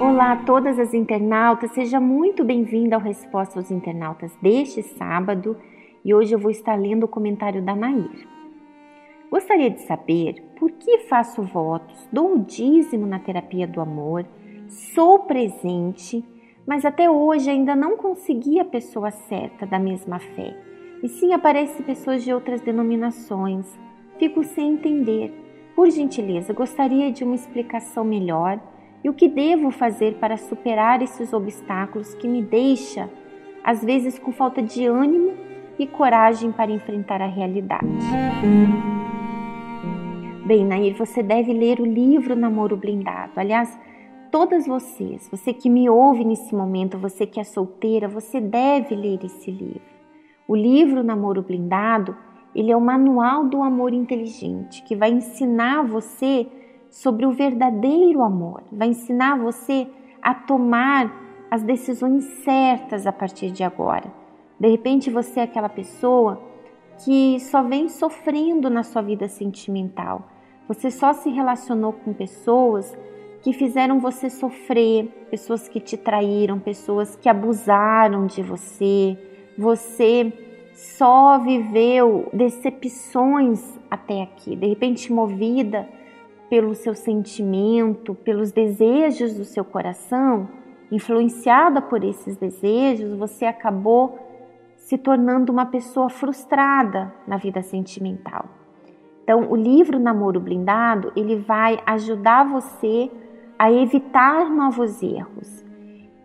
Olá a todas as internautas, seja muito bem-vinda ao Resposta aos Internautas deste sábado e hoje eu vou estar lendo o comentário da Nair. Gostaria de saber por que faço votos, dou o dízimo na terapia do amor, sou presente, mas até hoje ainda não consegui a pessoa certa da mesma fé. E sim aparecem pessoas de outras denominações. Fico sem entender. Por gentileza, gostaria de uma explicação melhor e o que devo fazer para superar esses obstáculos que me deixa, às vezes, com falta de ânimo e coragem para enfrentar a realidade. Bem, Nair, você deve ler o livro Namoro Blindado. Aliás, todas vocês, você que me ouve nesse momento, você que é solteira, você deve ler esse livro. O livro Namoro Blindado, ele é o manual do amor inteligente, que vai ensinar você sobre o verdadeiro amor, vai ensinar você a tomar as decisões certas a partir de agora. De repente você é aquela pessoa que só vem sofrendo na sua vida sentimental. Você só se relacionou com pessoas que fizeram você sofrer, pessoas que te traíram, pessoas que abusaram de você. Você só viveu decepções até aqui, de repente movida pelo seu sentimento, pelos desejos do seu coração, influenciada por esses desejos, você acabou se tornando uma pessoa frustrada na vida sentimental. Então, o livro Namoro Blindado, ele vai ajudar você a evitar novos erros.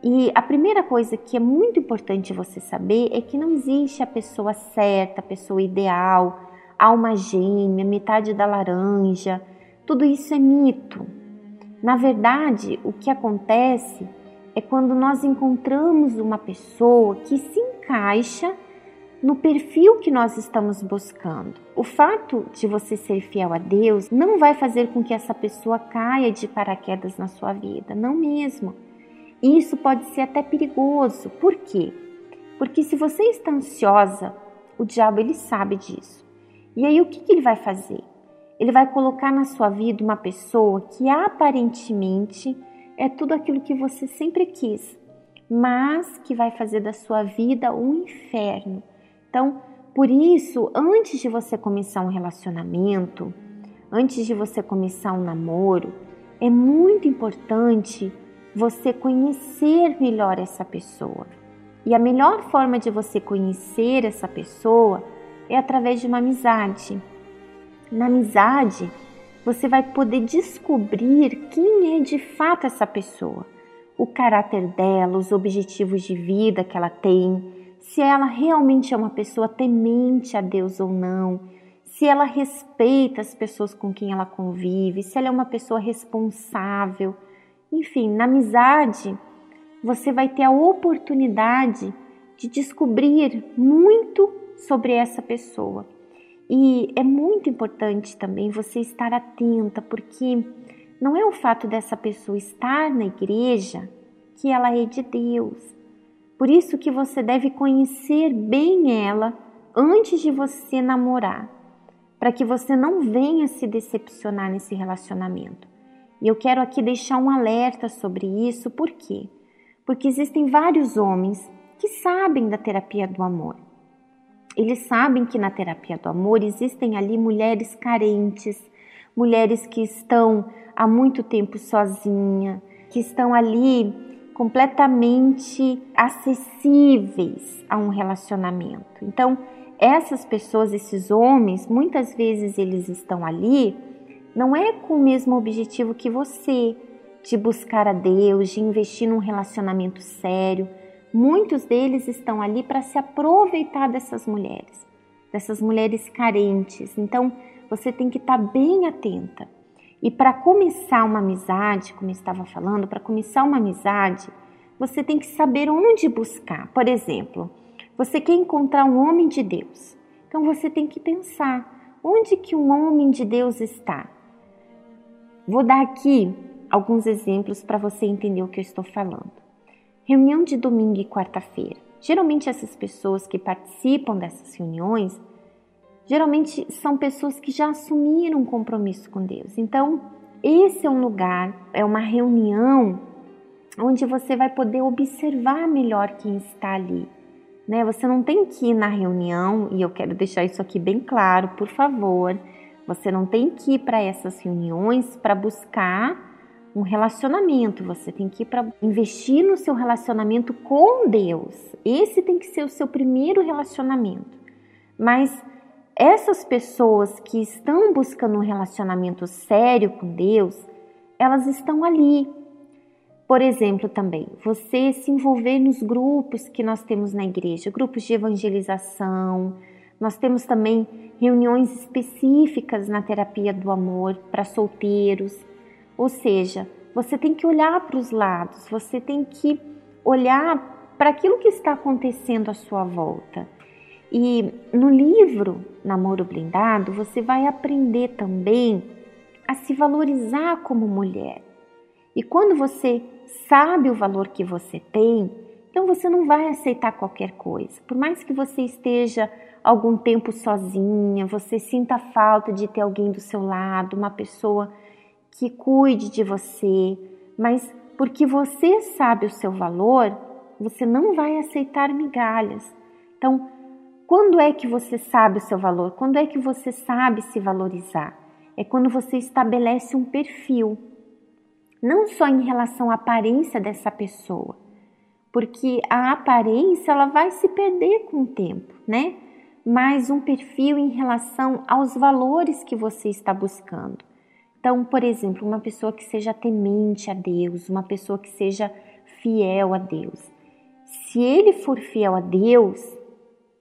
E a primeira coisa que é muito importante você saber é que não existe a pessoa certa, a pessoa ideal, alma gêmea, metade da laranja, tudo isso é mito. Na verdade, o que acontece é quando nós encontramos uma pessoa que se encaixa no perfil que nós estamos buscando. O fato de você ser fiel a Deus não vai fazer com que essa pessoa caia de paraquedas na sua vida, não mesmo. Isso pode ser até perigoso. Por quê? Porque se você está ansiosa, o diabo ele sabe disso. E aí o que, que ele vai fazer? Ele vai colocar na sua vida uma pessoa que aparentemente é tudo aquilo que você sempre quis, mas que vai fazer da sua vida um inferno. Então, por isso, antes de você começar um relacionamento, antes de você começar um namoro, é muito importante você conhecer melhor essa pessoa. E a melhor forma de você conhecer essa pessoa é através de uma amizade. Na amizade, você vai poder descobrir quem é de fato essa pessoa, o caráter dela, os objetivos de vida que ela tem, se ela realmente é uma pessoa temente a Deus ou não, se ela respeita as pessoas com quem ela convive, se ela é uma pessoa responsável. Enfim, na amizade, você vai ter a oportunidade de descobrir muito sobre essa pessoa. E é muito importante também você estar atenta, porque não é o fato dessa pessoa estar na igreja que ela é de Deus. Por isso que você deve conhecer bem ela antes de você namorar, para que você não venha se decepcionar nesse relacionamento. E eu quero aqui deixar um alerta sobre isso, por quê? Porque existem vários homens que sabem da terapia do amor eles sabem que na terapia do amor existem ali mulheres carentes, mulheres que estão há muito tempo sozinha, que estão ali completamente acessíveis a um relacionamento. Então, essas pessoas, esses homens, muitas vezes eles estão ali não é com o mesmo objetivo que você, de buscar a Deus, de investir num relacionamento sério, Muitos deles estão ali para se aproveitar dessas mulheres, dessas mulheres carentes. Então, você tem que estar tá bem atenta. E para começar uma amizade, como eu estava falando, para começar uma amizade, você tem que saber onde buscar. Por exemplo, você quer encontrar um homem de Deus. Então você tem que pensar onde que um homem de Deus está. Vou dar aqui alguns exemplos para você entender o que eu estou falando. Reunião de domingo e quarta-feira. Geralmente essas pessoas que participam dessas reuniões, geralmente são pessoas que já assumiram um compromisso com Deus. Então, esse é um lugar, é uma reunião onde você vai poder observar melhor quem está ali. Né? Você não tem que ir na reunião, e eu quero deixar isso aqui bem claro, por favor. Você não tem que ir para essas reuniões para buscar um relacionamento, você tem que ir para investir no seu relacionamento com Deus. Esse tem que ser o seu primeiro relacionamento. Mas essas pessoas que estão buscando um relacionamento sério com Deus, elas estão ali. Por exemplo, também, você se envolver nos grupos que nós temos na igreja, grupos de evangelização, nós temos também reuniões específicas na terapia do amor para solteiros. Ou seja, você tem que olhar para os lados, você tem que olhar para aquilo que está acontecendo à sua volta. E no livro Namoro Blindado, você vai aprender também a se valorizar como mulher. E quando você sabe o valor que você tem, então você não vai aceitar qualquer coisa. Por mais que você esteja algum tempo sozinha, você sinta falta de ter alguém do seu lado, uma pessoa que cuide de você, mas porque você sabe o seu valor, você não vai aceitar migalhas. Então, quando é que você sabe o seu valor? Quando é que você sabe se valorizar? É quando você estabelece um perfil, não só em relação à aparência dessa pessoa, porque a aparência ela vai se perder com o tempo, né? Mas um perfil em relação aos valores que você está buscando. Então, por exemplo, uma pessoa que seja temente a Deus, uma pessoa que seja fiel a Deus. Se ele for fiel a Deus,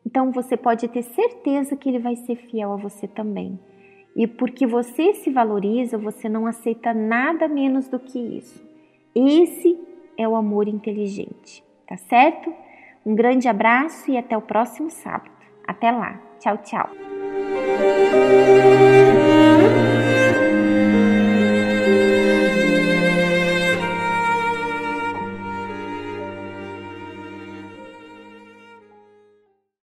então você pode ter certeza que ele vai ser fiel a você também. E porque você se valoriza, você não aceita nada menos do que isso. Esse é o amor inteligente, tá certo? Um grande abraço e até o próximo sábado. Até lá. Tchau, tchau.